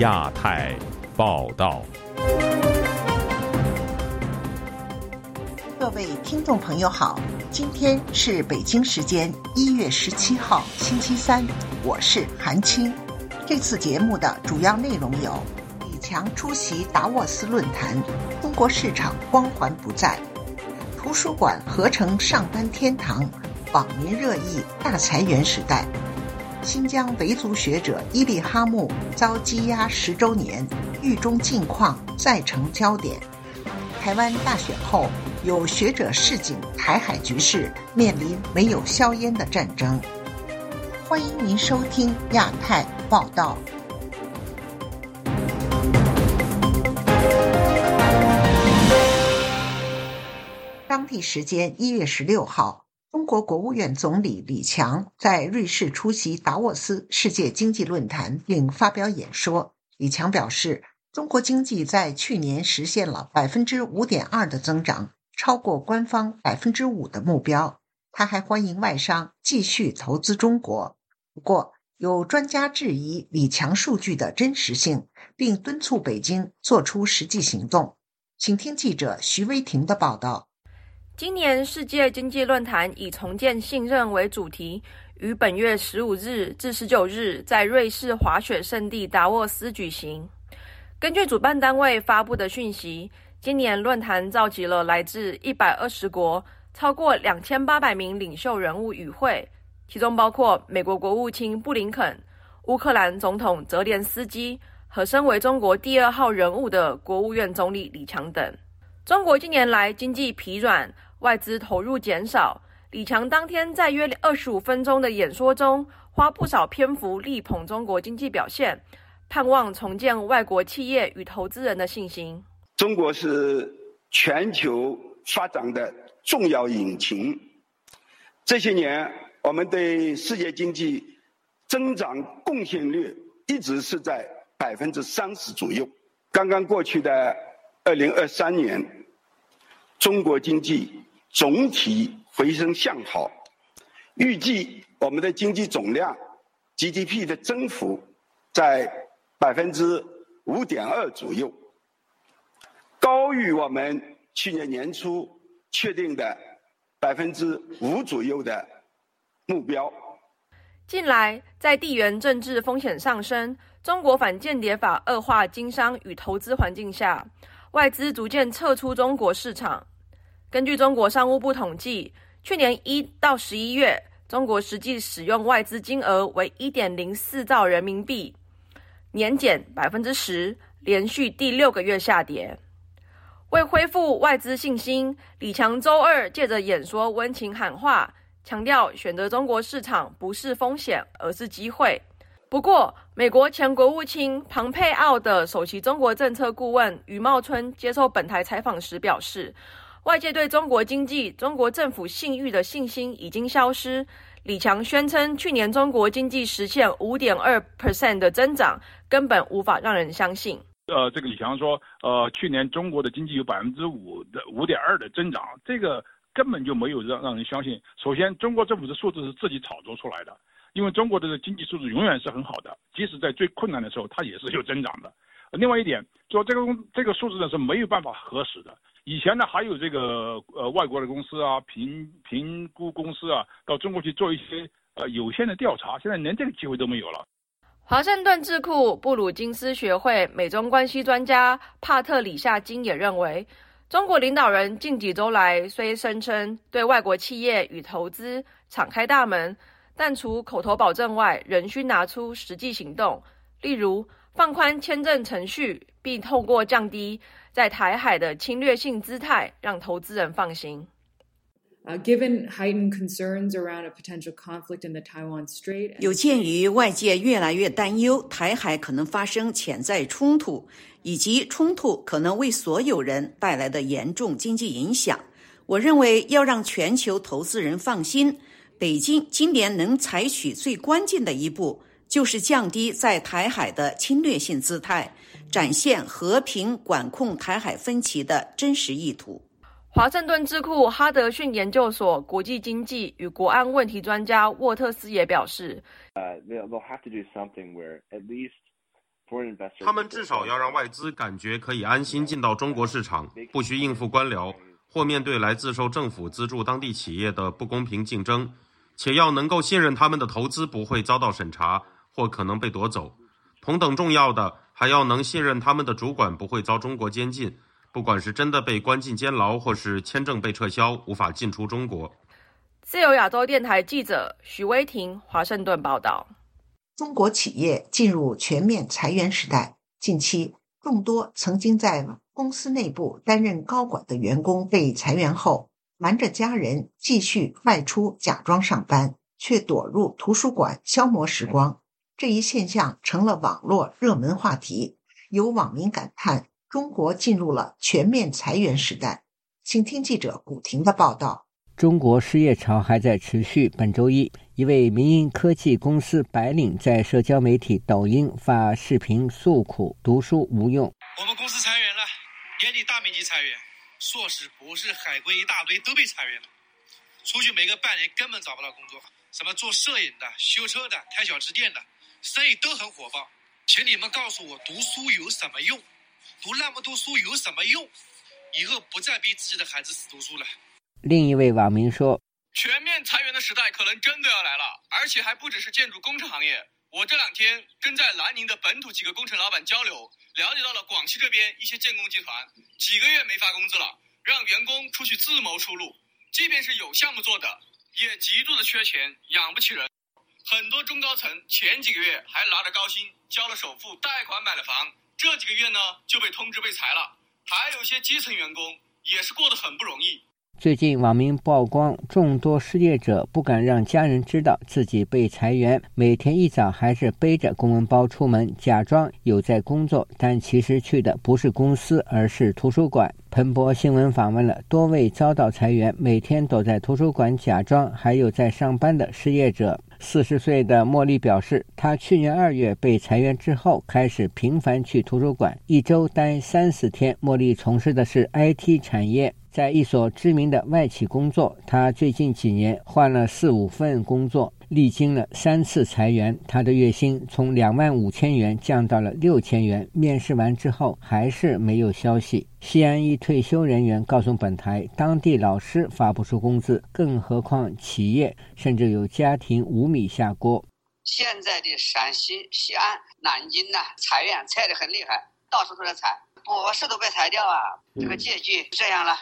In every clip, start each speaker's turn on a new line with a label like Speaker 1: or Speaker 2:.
Speaker 1: 亚太报道。
Speaker 2: 各位听众朋友好，今天是北京时间一月十七号星期三，我是韩青。这次节目的主要内容有：李强出席达沃斯论坛，中国市场光环不在；图书馆合成上班天堂，网民热议大裁员时代；新疆维族学者伊利哈木遭羁押十周年，狱中近况再成焦点；台湾大选后。有学者示警，台海局势面临没有硝烟的战争。欢迎您收听亚太报道。当地时间一月十六号，中国国务院总理李强在瑞士出席达沃斯世界经济论坛并发表演说。李强表示，中国经济在去年实现了百分之五点二的增长。超过官方百分之五的目标。他还欢迎外商继续投资中国。不过，有专家质疑李强数据的真实性，并敦促北京做出实际行动。请听记者徐威婷的报道。
Speaker 3: 今年世界经济论坛以“重建信任”为主题，于本月十五日至十九日在瑞士滑雪胜地达沃斯举行。根据主办单位发布的讯息。今年论坛召集了来自一百二十国、超过两千八百名领袖人物与会，其中包括美国国务卿布林肯、乌克兰总统泽连斯基和身为中国第二号人物的国务院总理李强等。中国近年来经济疲软，外资投入减少。李强当天在约二十五分钟的演说中，花不少篇幅力捧中国经济表现，盼望重建外国企业与投资人的信心。
Speaker 4: 中国是全球发展的重要引擎。这些年，我们对世界经济增长贡献率一直是在百分之三十左右。刚刚过去的二零二三年，中国经济总体回升向好，预计我们的经济总量 GDP 的增幅在百分之五点二左右。高于我们去年年初确定的百分之五左右的目标。
Speaker 3: 近来，在地缘政治风险上升、中国反间谍法恶化经商与投资环境下，外资逐渐撤出中国市场。根据中国商务部统计，去年一到十一月，中国实际使用外资金额为一点零四兆人民币，年减百分之十，连续第六个月下跌。为恢复外资信心，李强周二借着演说温情喊话，强调选择中国市场不是风险，而是机会。不过，美国前国务卿庞佩奥的首席中国政策顾问余茂春接受本台采访时表示，外界对中国经济、中国政府信誉的信心已经消失。李强宣称，去年中国经济实现五点二 percent 的增长，根本无法让人相信。
Speaker 5: 呃，这个李强说，呃，去年中国的经济有百分之五的五点二的增长，这个根本就没有让让人相信。首先，中国政府的数字是自己炒作出来的，因为中国的经济数字永远是很好的，即使在最困难的时候，它也是有增长的。另外一点，说这个这个数字呢是没有办法核实的。以前呢还有这个呃外国的公司啊，评评估公司啊，到中国去做一些呃有限的调查，现在连这个机会都没有了。
Speaker 3: 华盛顿智库布鲁金斯学会美中关系专家帕特里夏金也认为，中国领导人近几周来虽声称对外国企业与投资敞开大门，但除口头保证外，仍需拿出实际行动，例如放宽签证程序，并透过降低在台海的侵略性姿态，让投资人放心。
Speaker 6: Given heightened concerns around a potential conflict in the Taiwan Strait，
Speaker 2: 有鉴于外界越来越担忧台海可能发生潜在冲突，以及冲突可能为所有人带来的严重经济影响，我认为要让全球投资人放心，北京今年能采取最关键的一步，就是降低在台海的侵略性姿态，展现和平管控台海分歧的真实意图。
Speaker 3: 华盛顿智库哈德逊研究所国际经济与国安问题专家沃特斯也表示：“
Speaker 7: 呃，they'll have to do something where at least 他们至少要让外资感觉可以安心进到中国市场，不需应付官僚或面对来自受政府资助当地企业的不公平竞争，且要能够信任他们的投资不会遭到审查或可能被夺走。同等重要的，还要能信任他们的主管不会遭中国监禁，不管是真的被关进监牢，或是签证被撤销，无法进出中国。
Speaker 3: 自由亚洲电台记者许威婷，华盛顿报道。
Speaker 2: 中国企业进入全面裁员时代。近期，众多曾经在公司内部担任高管的员工被裁员后，瞒着家人继续外出假装上班，却躲入图书馆消磨时光。这一现象成了网络热门话题。有网民感叹：“中国进入了全面裁员时代。”请听记者古婷的报道。
Speaker 8: 中国失业潮还在持续。本周一，一位民营科技公司白领在社交媒体抖音发视频诉苦：读书无用。
Speaker 9: 我们公司裁员了，年底大面积裁员，硕士、博士、海归一大堆都被裁员了。出去没个半年，根本找不到工作。什么做摄影的、修车的、开小吃店的，生意都很火爆。请你们告诉我，读书有什么用？读那么多书有什么用？以后不再逼自己的孩子死读书了。
Speaker 8: 另一位网民说：“
Speaker 10: 全面裁员的时代可能真的要来了，而且还不只是建筑工程行业。我这两天跟在南宁的本土几个工程老板交流，了解到了广西这边一些建工集团几个月没发工资了，让员工出去自谋出路。即便是有项目做的，也极度的缺钱，养不起人。很多中高层前几个月还拿着高薪交了首付，贷款买了房，这几个月呢就被通知被裁了。还有一些基层员工也是过得很不容易。”
Speaker 8: 最近，网民曝光众多失业者不敢让家人知道自己被裁员，每天一早还是背着公文包出门，假装有在工作，但其实去的不是公司，而是图书馆。彭博新闻访问了多位遭到裁员、每天躲在图书馆假装还有在上班的失业者。四十岁的茉莉表示，她去年二月被裁员之后，开始频繁去图书馆，一周待三四天。茉莉从事的是 IT 产业。在一所知名的外企工作，他最近几年换了四五份工作，历经了三次裁员，他的月薪从两万五千元降到了六千元。面试完之后还是没有消息。西安一退休人员告诉本台，当地老师发不出工资，更何况企业，甚至有家庭无米下锅。
Speaker 11: 现在的陕西西安、南京呐，裁员裁得很厉害，到处都在裁，博士都被裁掉啊，这个结局这样了。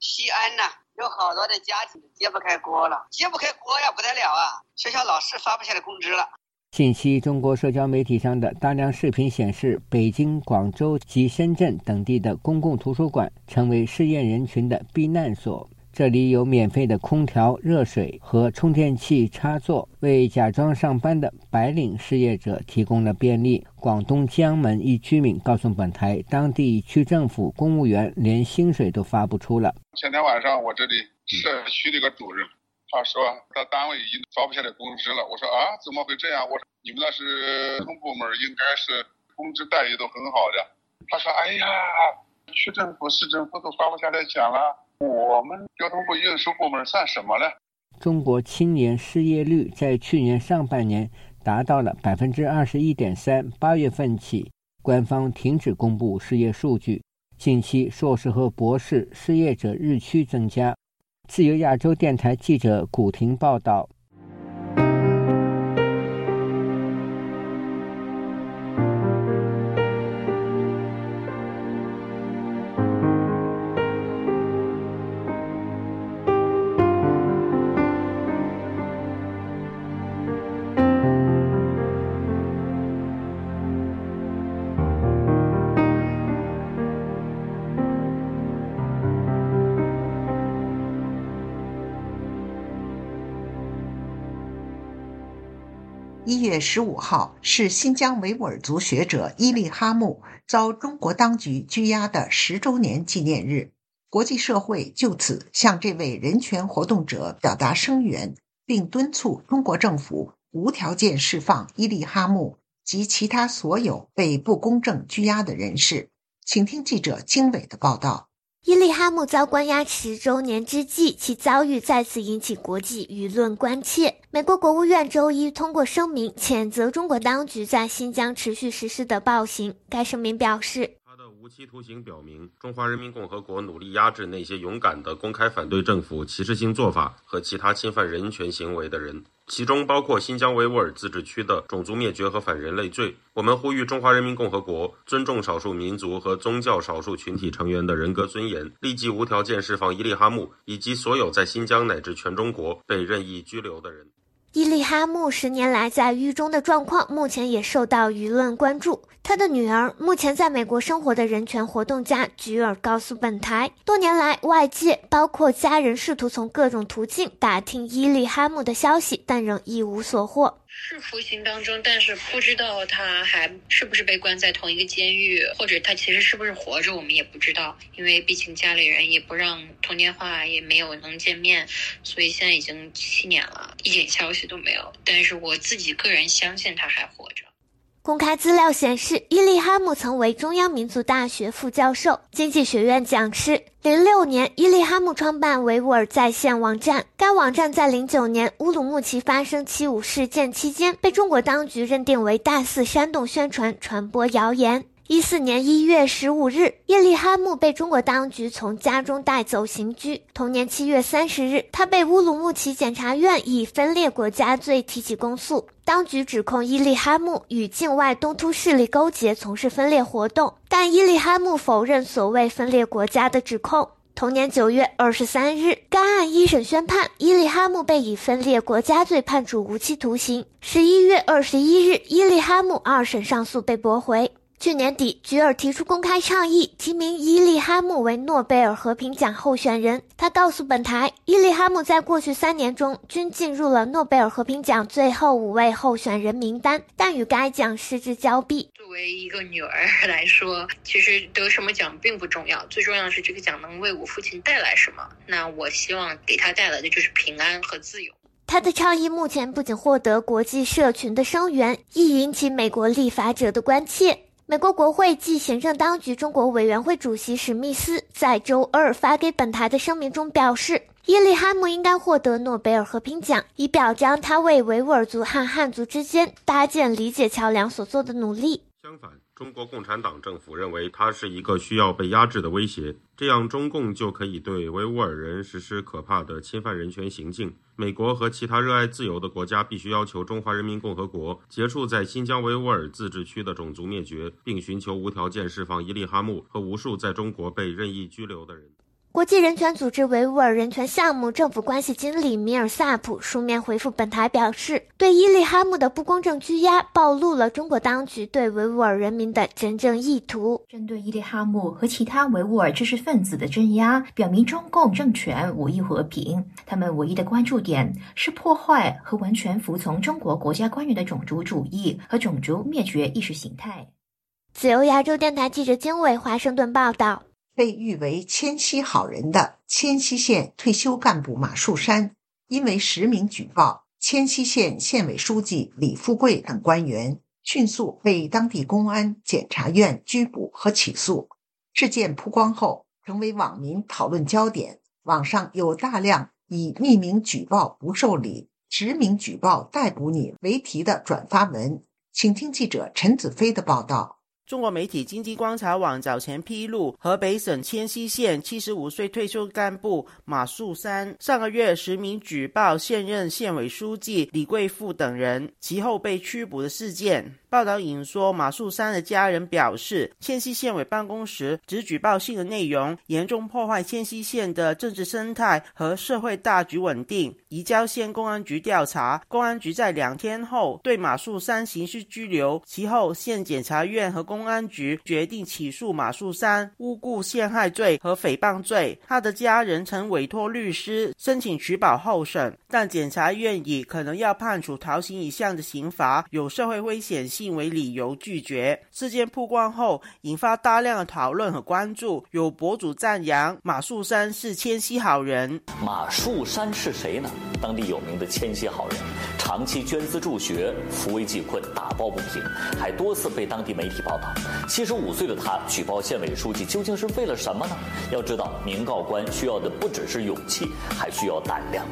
Speaker 11: 西安呐，有好多的家庭揭不开锅了，揭不开锅呀，不得了啊！学校老师发不下来工资了。
Speaker 8: 近期，中国社交媒体上的大量视频显示，北京、广州及深圳等地的公共图书馆成为试验人群的避难所。这里有免费的空调、热水和充电器插座，为假装上班的白领失业者提供了便利。广东江门一居民告诉本台，当地区政府公务员连薪水都发不出了。
Speaker 12: 前天晚上，我这里社区的一个主任，他说他单位已经发不下来工资了。我说啊，怎么会这样？我说你们那是通部门，应该是工资待遇都很好的。他说，哎呀，区政府、市政府都发不下来钱了。我们交通部运输部门算什么呢？
Speaker 8: 中国青年失业率在去年上半年达到了百分之二十一点三，八月份起，官方停止公布失业数据。近期，硕士和博士失业者日趋增加。自由亚洲电台记者古婷报道。
Speaker 2: 一月十五号是新疆维吾尔族学者伊利哈木遭中国当局拘押的十周年纪念日，国际社会就此向这位人权活动者表达声援，并敦促中国政府无条件释放伊利哈木及其他所有被不公正拘押的人士。请听记者经纬的报道。
Speaker 13: 伊利哈木遭关押十周年之际，其遭遇再次引起国际舆论关切。美国国务院周一通过声明，谴责中国当局在新疆持续实施的暴行。该声明表示。
Speaker 7: 他的无期徒刑表明，中华人民共和国努力压制那些勇敢的公开反对政府歧视性做法和其他侵犯人权行为的人，其中包括新疆维吾尔自治区的种族灭绝和反人类罪。我们呼吁中华人民共和国尊重少数民族和宗教少数群体成员的人格尊严，立即无条件释放伊利哈木以及所有在新疆乃至全中国被任意拘留的人。
Speaker 13: 伊利哈木十年来在狱中的状况，目前也受到舆论关注。他的女儿，目前在美国生活的人权活动家菊尔告诉本台，多年来外界包括家人试图从各种途径打听伊利哈木的消息，但仍一无所获。
Speaker 14: 是服刑当中，但是不知道他还是不是被关在同一个监狱，或者他其实是不是活着，我们也不知道。因为毕竟家里人也不让通电话，也没有能见面，所以现在已经七年了，一点消息都没有。但是我自己个人相信他还活着。
Speaker 13: 公开资料显示，伊利哈木曾为中央民族大学副教授、经济学院讲师。零六年，伊利哈木创办维吾尔在线网站。该网站在零九年乌鲁木齐发生七五事件期间，被中国当局认定为大肆煽动宣传、传播谣言。一四年一月十五日，伊利哈木被中国当局从家中带走刑拘。同年七月三十日，他被乌鲁木齐检察院以分裂国家罪提起公诉。当局指控伊利哈木与境外东突势力勾结，从事分裂活动，但伊利哈木否认所谓分裂国家的指控。同年九月二十三日，该案一审宣判，伊利哈木被以分裂国家罪判处无期徒刑。十一月二十一日，伊利哈木二审上诉被驳回。去年底，菊尔提出公开倡议，提名伊利哈木为诺贝尔和平奖候选人。他告诉本台，伊利哈木在过去三年中均进入了诺贝尔和平奖最后五位候选人名单，但与该奖失之交臂。
Speaker 14: 作为一个女儿来说，其实得什么奖并不重要，最重要的是这个奖能为我父亲带来什么。那我希望给他带来的就是平安和自由。
Speaker 13: 他的倡议目前不仅获得国际社群的声援，亦引起美国立法者的关切。美国国会暨行政当局中国委员会主席史密斯在周二发给本台的声明中表示，伊利哈姆应该获得诺贝尔和平奖，以表彰他为维吾尔族和汉族之间搭建理解桥梁所做的努力。
Speaker 7: 相反。中国共产党政府认为它是一个需要被压制的威胁，这样中共就可以对维吾尔人实施可怕的侵犯人权行径。美国和其他热爱自由的国家必须要求中华人民共和国结束在新疆维吾尔自治区的种族灭绝，并寻求无条件释放伊利哈木和无数在中国被任意拘留的人。
Speaker 13: 国际人权组织维吾尔人权项目政府关系经理米尔萨普书面回复本台表示，对伊利哈木的不公正拘押暴露了中国当局对维吾尔人民的真正意图。
Speaker 15: 针对伊利哈木和其他维吾尔知识分子的镇压，表明中共政权无意和平，他们唯一的关注点是破坏和完全服从中国国家官员的种族主义和种族灭绝意识形态。
Speaker 13: 自由亚洲电台记者经纬华盛顿报道。
Speaker 2: 被誉为迁西好人的迁西县退休干部马树山，因为实名举报迁西县县委书记李富贵等官员，迅速被当地公安、检察院拘捕和起诉。事件曝光后，成为网民讨论焦点。网上有大量以“匿名举报不受理，实名举报逮捕你”为题的转发文。请听记者陈子飞的报道。
Speaker 16: 中国媒体经济观察网早前披露，河北省迁西县七十五岁退休干部马树山上个月实名举报现任县委书记李贵富等人，其后被拘捕的事件。报道引说，马树山的家人表示，迁西县委办公室只举报性的内容，严重破坏迁西县的政治生态和社会大局稳定，移交县公安局调查。公安局在两天后对马树山刑事拘留，其后县检察院和公公安局决定起诉马树山诬故陷害罪和诽谤罪。他的家人曾委托律师申请取保候审，但检察院以可能要判处逃刑以上的刑罚，有社会危险。性为理由拒绝。事件曝光后，引发大量的讨论和关注。有博主赞扬马树山是迁西好人。
Speaker 17: 马树山是谁呢？当地有名的迁西好人，长期捐资助学，扶危济困，打抱不平，还多次被当地媒体报道。七十五岁的他举报县委书记，究竟是为了什么呢？要知道，民告官需要的不只是勇气，还需要胆量。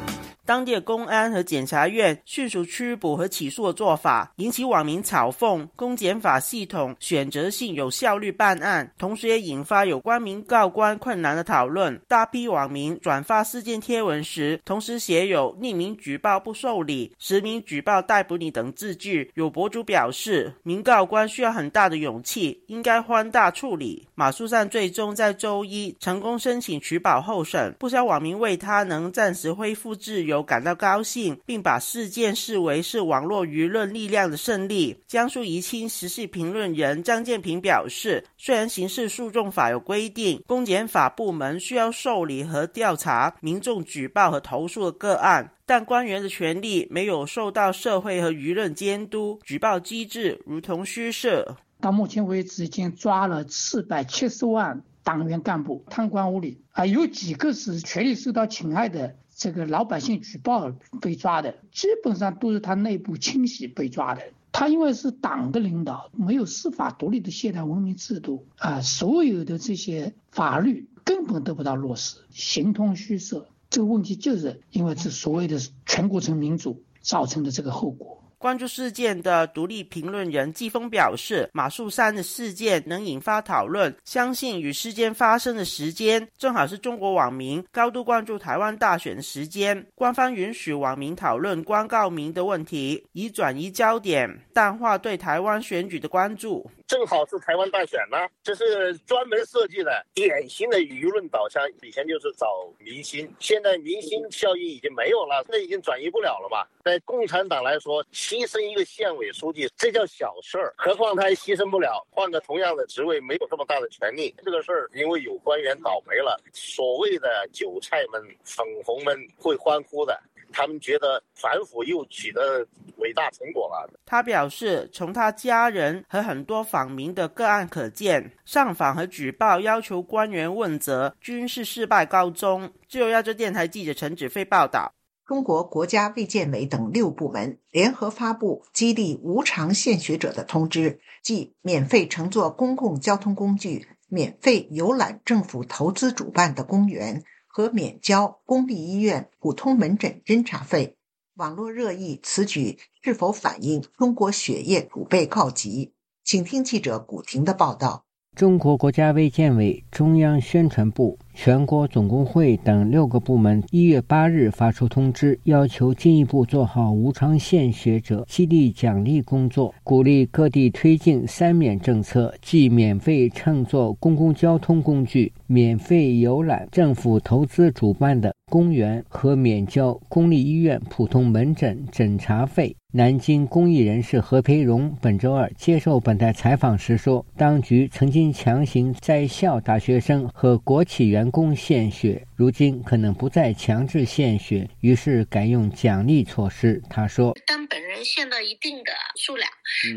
Speaker 16: 当地公安和检察院迅速拘捕和起诉的做法，引起网民嘲讽公检法系统选择性、有效率办案，同时也引发有关民告官困难的讨论。大批网民转发事件贴文时，同时写有“匿名举报不受理”“实名举报逮捕你”等字句。有博主表示，民告官需要很大的勇气，应该宽大处理。马苏善最终在周一成功申请取保候审，不少网民为他能暂时恢复自由。感到高兴，并把事件视为是网络舆论力量的胜利。江苏宜兴时事评论人张建平表示，虽然刑事诉讼法有规定，公检法部门需要受理和调查民众举报和投诉的个案，但官员的权利没有受到社会和舆论监督，举报机制如同虚设。
Speaker 18: 到目前为止，已经抓了四百七十万党员干部贪官污吏啊，有几个是权力受到侵害的。这个老百姓举报被抓的，基本上都是他内部清洗被抓的。他因为是党的领导，没有司法独立的现代文明制度啊，所有的这些法律根本得不到落实，形同虚设。这个问题就是因为这所谓的全过程民主造成的这个后果。
Speaker 16: 关注事件的独立评论人季风表示，马树山的事件能引发讨论，相信与事件发生的时间正好是中国网民高度关注台湾大选的时间。官方允许网民讨论关告民的问题，以转移焦点，淡化对台湾选举的关注。
Speaker 19: 正好是台湾大选呢，这是专门设计的，典型的舆论导向。以前就是找明星，现在明星效应已经没有了，那已经转移不了了嘛。在共产党来说，牺牲一个县委书记，这叫小事儿，何况他还牺牲不了，换个同样的职位，没有这么大的权利。这个事儿，因为有官员倒霉了，所谓的韭菜们、粉红们会欢呼的。他们觉得反腐又取得伟大成果了。
Speaker 16: 他表示，从他家人和很多访民的个案可见，上访和举报要求官员问责均是事败告终。自由亚洲电台记者陈子飞报道：
Speaker 2: 中国国家卫健委等六部门联合发布激励无偿献血者的通知，即免费乘坐公共交通工具、免费游览政府投资主办的公园。和免交公立医院普通门诊侦查费。网络热议此举是否反映中国血液储备告急？请听记者古婷的报道。
Speaker 8: 中国国家卫健委、中央宣传部、全国总工会等六个部门一月八日发出通知，要求进一步做好无偿献血者激励奖励工作，鼓励各地推进“三免”政策，即免费乘坐公共交通工具、免费游览政府投资主办的公园和免交公立医院普通门诊诊查费。南京公益人士何培荣本周二接受本台采访时说，当局曾经强行在校大学生和国企员工献血，如今可能不再强制献血，于是改用奖励措施。他说：“
Speaker 20: 当本人献到一定的数量，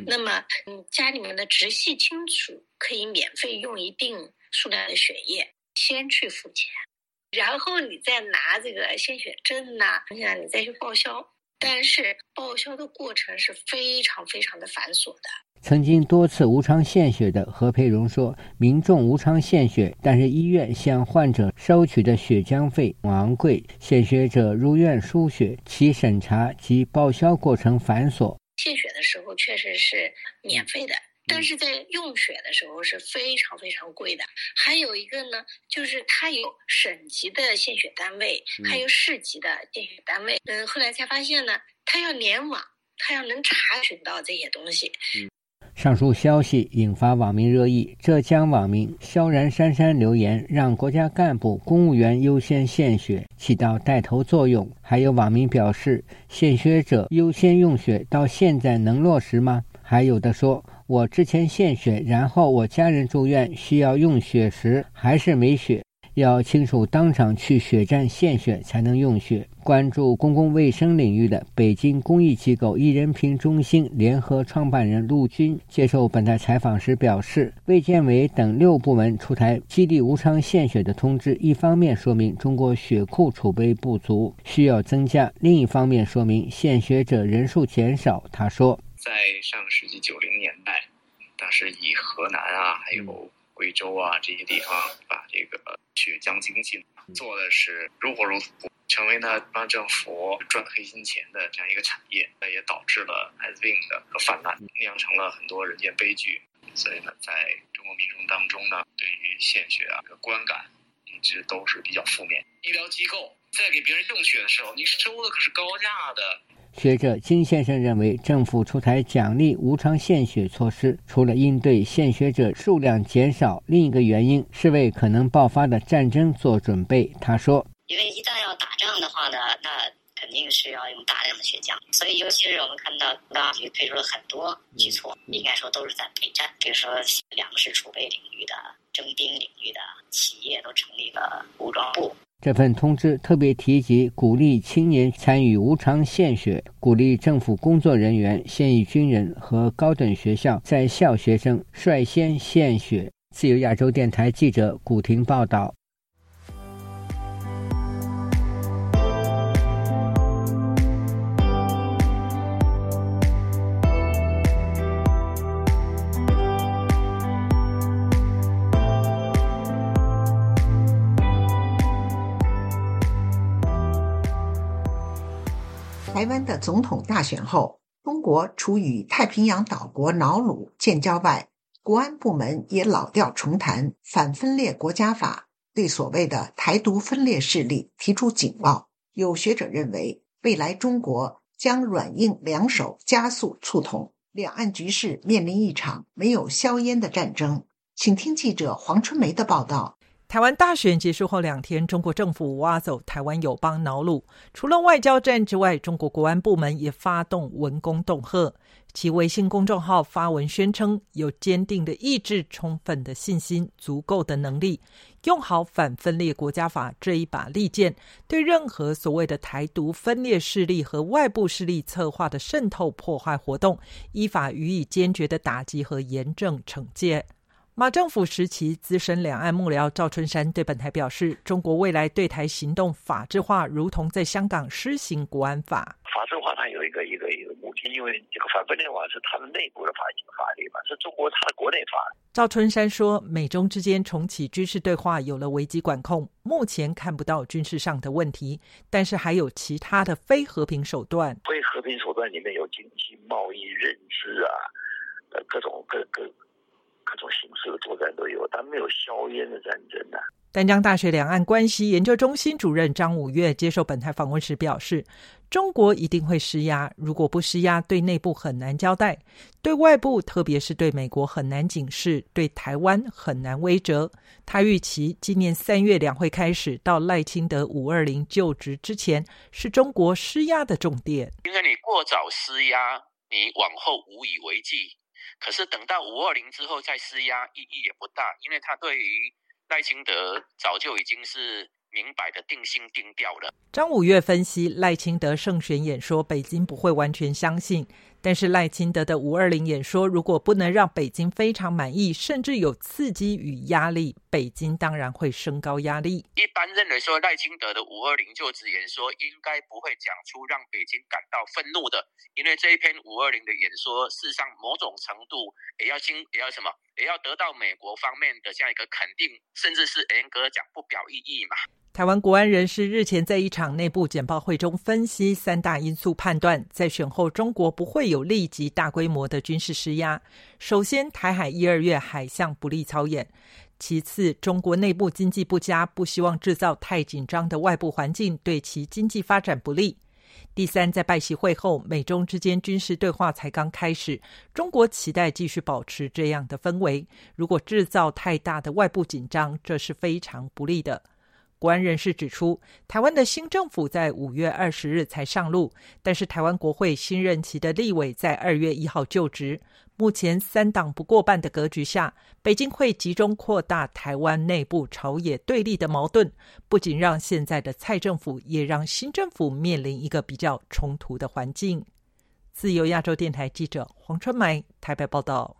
Speaker 20: 那么你，家里面的直系亲属可以免费用一定数量的血液，先去付钱，然后你再拿这个献血证呐，你想你再去报销。”但是报销的过程是非常非常的繁琐的。
Speaker 8: 曾经多次无偿献血的何培荣说：“民众无偿献血，但是医院向患者收取的血浆费昂贵，献血者入院输血，其审查及报销过程繁琐。
Speaker 20: 献血的时候确实是免费的。”但是在用血的时候是非常非常贵的。还有一个呢，就是它有省级的献血单位，还有市级的献血单位。嗯，后来才发现呢，它要联网，它要能查询到这些东西。
Speaker 8: 上述消息引发网民热议。浙江网民萧然珊珊留言：“让国家干部、公务员优先献血，起到带头作用。”还有网民表示：“献血者优先用血，到现在能落实吗？”还有的说。我之前献血，然后我家人住院需要用血时还是没血，要亲属当场去血站献血才能用血。关注公共卫生领域的北京公益机构一人品中心联合创办人陆军接受本台采访时表示，卫健委等六部门出台激励无偿献血的通知，一方面说明中国血库储备不足，需要增加；另一方面说明献血者人数减少。他说。
Speaker 21: 在上个世，当时以河南啊，还有贵州啊这些地方，把这个血浆经济做的是如火如荼，成为呢帮政府赚黑心钱的这样一个产业，那也导致了艾滋病的泛滥，酿成了很多人间悲剧。所以呢，在中国民众当中呢，对于献血啊的观感一直都是比较负面。医疗机构在给别人用血的时候，你收的可是高价的。
Speaker 8: 学者金先生认为，政府出台奖励无偿献血措施，除了应对献血者数量减少，另一个原因是为可能爆发的战争做准备。他说：“
Speaker 22: 因为一旦要打仗的话呢，那肯定是要用大量的血浆，所以尤其是我们看到当局推出了很多举措，应该说都是在备战，比如说粮食储备领域的、征兵领域的企业都成立了武装部。”
Speaker 8: 这份通知特别提及鼓励青年参与无偿献血，鼓励政府工作人员、现役军人和高等学校在校学生率先献血。自由亚洲电台记者古婷报道。
Speaker 2: 总统大选后，中国除与太平洋岛国瑙鲁建交外，国安部门也老调重弹反分裂国家法，对所谓的台独分裂势力提出警告。有学者认为，未来中国将软硬两手加速促统，两岸局势面临一场没有硝烟的战争。请听记者黄春梅的报道。
Speaker 23: 台湾大选结束后两天，中国政府挖走台湾友邦瑙鲁。除了外交战之外，中国国安部门也发动文攻恫吓。其微信公众号发文宣称，有坚定的意志、充分的信心、足够的能力，用好反分裂国家法这一把利剑，对任何所谓的台独分裂势力和外部势力策划的渗透破坏活动，依法予以坚决的打击和严正惩戒。马政府时期资深两岸幕僚赵春山对本台表示：“中国未来对台行动法制化，如同在香港施行国安法。
Speaker 24: 法制化它有一个一个一个目的，因为这个反分裂法是他们内部的法法律嘛，是中国它的国内法。”
Speaker 23: 赵春山说：“美中之间重启军事对话有了危机管控，目前看不到军事上的问题，但是还有其他的非和平手段。
Speaker 24: 非和平手段里面有经济、贸易、认知啊，呃，各种各各。”各种形式的作战都有，但没有硝烟的战争呐。
Speaker 23: 丹江大学两岸关系研究中心主任张五月接受本台访问时表示：“中国一定会施压，如果不施压，对内部很难交代；对外部，特别是对美国很难警示，对台湾很难威慑。”他预期今年三月两会开始到赖清德五二零就职之前，是中国施压的重点。
Speaker 25: 因为你过早施压，你往后无以为继。可是等到五二零之后再施压，意义也不大，因为他对于赖清德早就已经是明摆的定性定调了。
Speaker 23: 张五月分析赖清德胜选演说，北京不会完全相信。但是赖清德的五二零演说，如果不能让北京非常满意，甚至有刺激与压力，北京当然会升高压力。
Speaker 25: 一般认为说赖清德的五二零就职演说应该不会讲出让北京感到愤怒的，因为这一篇五二零的演说，事实上某种程度也要经也要什么，也要得到美国方面的这样一个肯定，甚至是严格讲不表意义嘛。
Speaker 23: 台湾国安人士日前在一场内部简报会中分析三大因素，判断在选后中国不会有立即大规模的军事施压。首先，台海一二月海象不利操演；其次，中国内部经济不佳，不希望制造太紧张的外部环境，对其经济发展不利；第三，在拜习会后，美中之间军事对话才刚开始，中国期待继续保持这样的氛围。如果制造太大的外部紧张，这是非常不利的。国安人士指出，台湾的新政府在五月二十日才上路，但是台湾国会新任期的立委在二月一号就职。目前三党不过半的格局下，北京会集中扩大台湾内部朝野对立的矛盾，不仅让现在的蔡政府，也让新政府面临一个比较冲突的环境。自由亚洲电台记者黄春梅台北报道。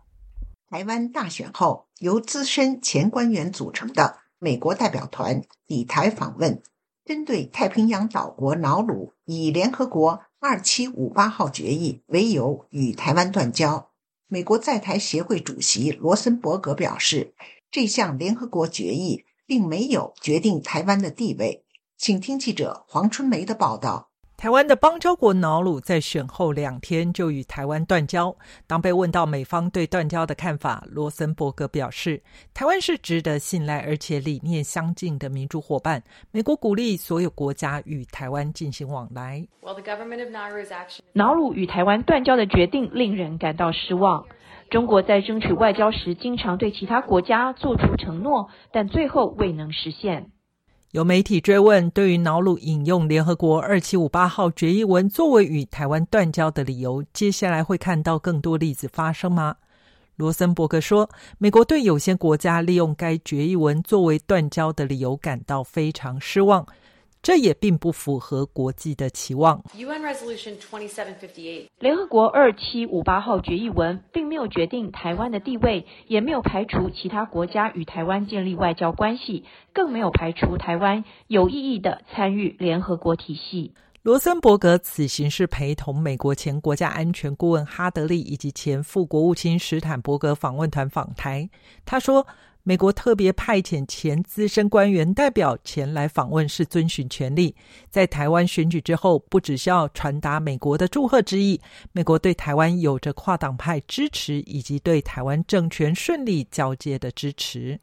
Speaker 2: 台湾大选后，由资深前官员组成的。美国代表团抵台访问，针对太平洋岛国瑙鲁以联合国二七五八号决议为由与台湾断交，美国在台协会主席罗森伯格表示，这项联合国决议并没有决定台湾的地位，请听记者黄春梅的报道。
Speaker 23: 台湾的邦交国瑙鲁在选后两天就与台湾断交。当被问到美方对断交的看法，罗森伯格表示，台湾是值得信赖而且理念相近的民主伙伴。美国鼓励所有国家与台湾进行往来。
Speaker 26: 瑙鲁与台湾断交的决定令人感到失望。中国在争取外交时，经常对其他国家做出承诺，但最后未能实现。
Speaker 23: 有媒体追问，对于瑙鲁引用联合国二七五八号决议文作为与台湾断交的理由，接下来会看到更多例子发生吗？罗森伯格说，美国对有些国家利用该决议文作为断交的理由感到非常失望。这也并不符合国际的期望。
Speaker 26: 联合国二七五八号决议文并没有决定台湾的地位，也没有排除其他国家与台湾建立外交关系，更没有排除台湾有意义的参与联合国体系。
Speaker 23: 罗森伯格此行是陪同美国前国家安全顾问哈德利以及前副国务卿史坦伯格访问团访台。他说。美国特别派遣前资深官员代表前来访问是遵循权利。在台湾选举之后，不只需要传达美国的祝贺之意，美国对台湾有着跨党派支持以及对台湾政权顺利交接的支持。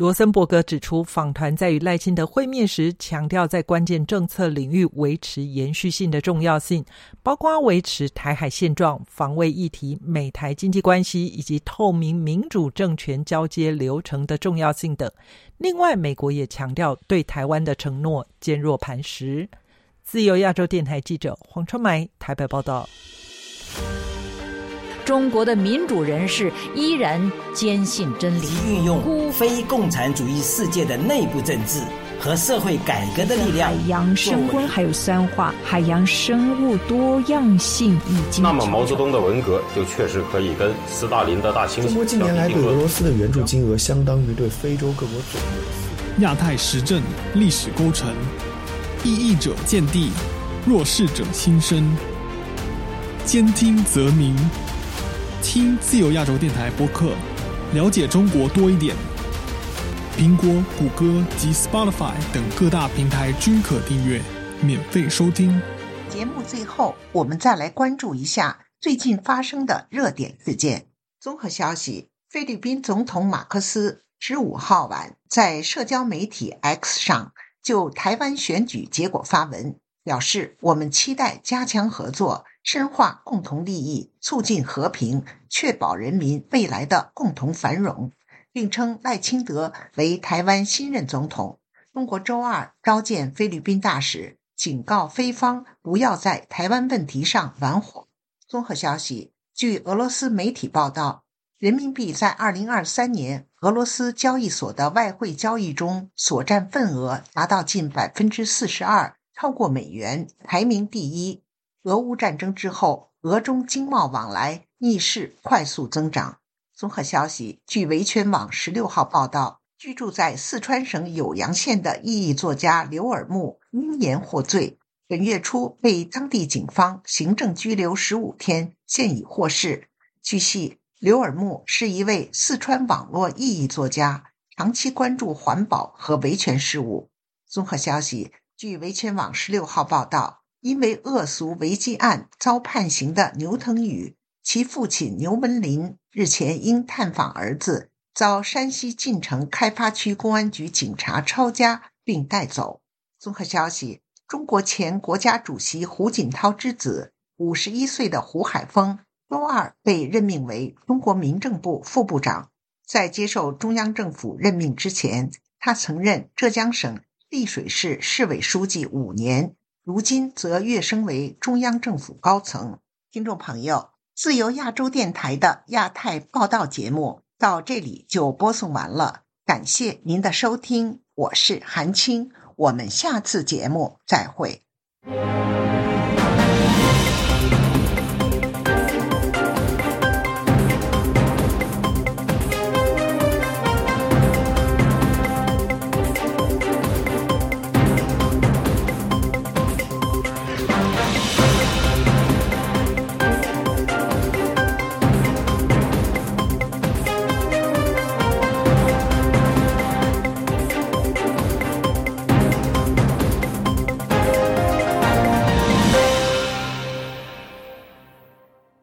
Speaker 23: 罗森伯格指出，访团在与赖清德会面时，强调在关键政策领域维持延续性的重要性，包括维持台海现状、防卫议题、美台经济关系以及透明民主政权交接流程的重要性等。另外，美国也强调对台湾的承诺坚若磐石。自由亚洲电台记者黄春梅台北报道。
Speaker 27: 中国的民主人士依然坚信真理，
Speaker 28: 运用非共产主义世界的内部政治和社会改革的力量，
Speaker 29: 海洋升温还有酸化，海洋生物多样性已经。
Speaker 7: 那么毛泽东的文革就确实可以跟斯大林的大清洗
Speaker 30: 中国近年来对俄罗斯的援助金额相当于对非洲各国总和。
Speaker 31: 亚太时政历史构成，异议者见地，弱势者心声，兼听则明。听自由亚洲电台播客，了解中国多一点。苹果、谷歌及 Spotify 等各大平台均可订阅，免费收听。
Speaker 2: 节目最后，我们再来关注一下最近发生的热点事件。综合消息：菲律宾总统马克思十五号晚在社交媒体 X 上就台湾选举结果发文，表示我们期待加强合作。深化共同利益，促进和平，确保人民未来的共同繁荣，并称赖清德为台湾新任总统。中国周二召见菲律宾大使，警告菲方不要在台湾问题上玩火。综合消息，据俄罗斯媒体报道，人民币在二零二三年俄罗斯交易所的外汇交易中所占份额达到近百分之四十二，超过美元，排名第一。俄乌战争之后，俄中经贸往来逆势快速增长。综合消息，据维权网十六号报道，居住在四川省酉阳县的异议作家刘尔木因言获罪，本月初被当地警方行政拘留十五天，现已获释。据悉，刘尔木是一位四川网络异议作家，长期关注环保和维权事务。综合消息，据维权网十六号报道。因为恶俗违纪案遭判刑的牛腾宇，其父亲牛文林日前因探访儿子，遭山西晋城开发区公安局警察抄家并带走。综合消息，中国前国家主席胡锦涛之子，五十一岁的胡海峰，周二被任命为中国民政部副部长。在接受中央政府任命之前，他曾任浙江省丽水市市委书记五年。如今则跃升为中央政府高层。听众朋友，自由亚洲电台的亚太报道节目到这里就播送完了，感谢您的收听，我是韩青，我们下次节目再会。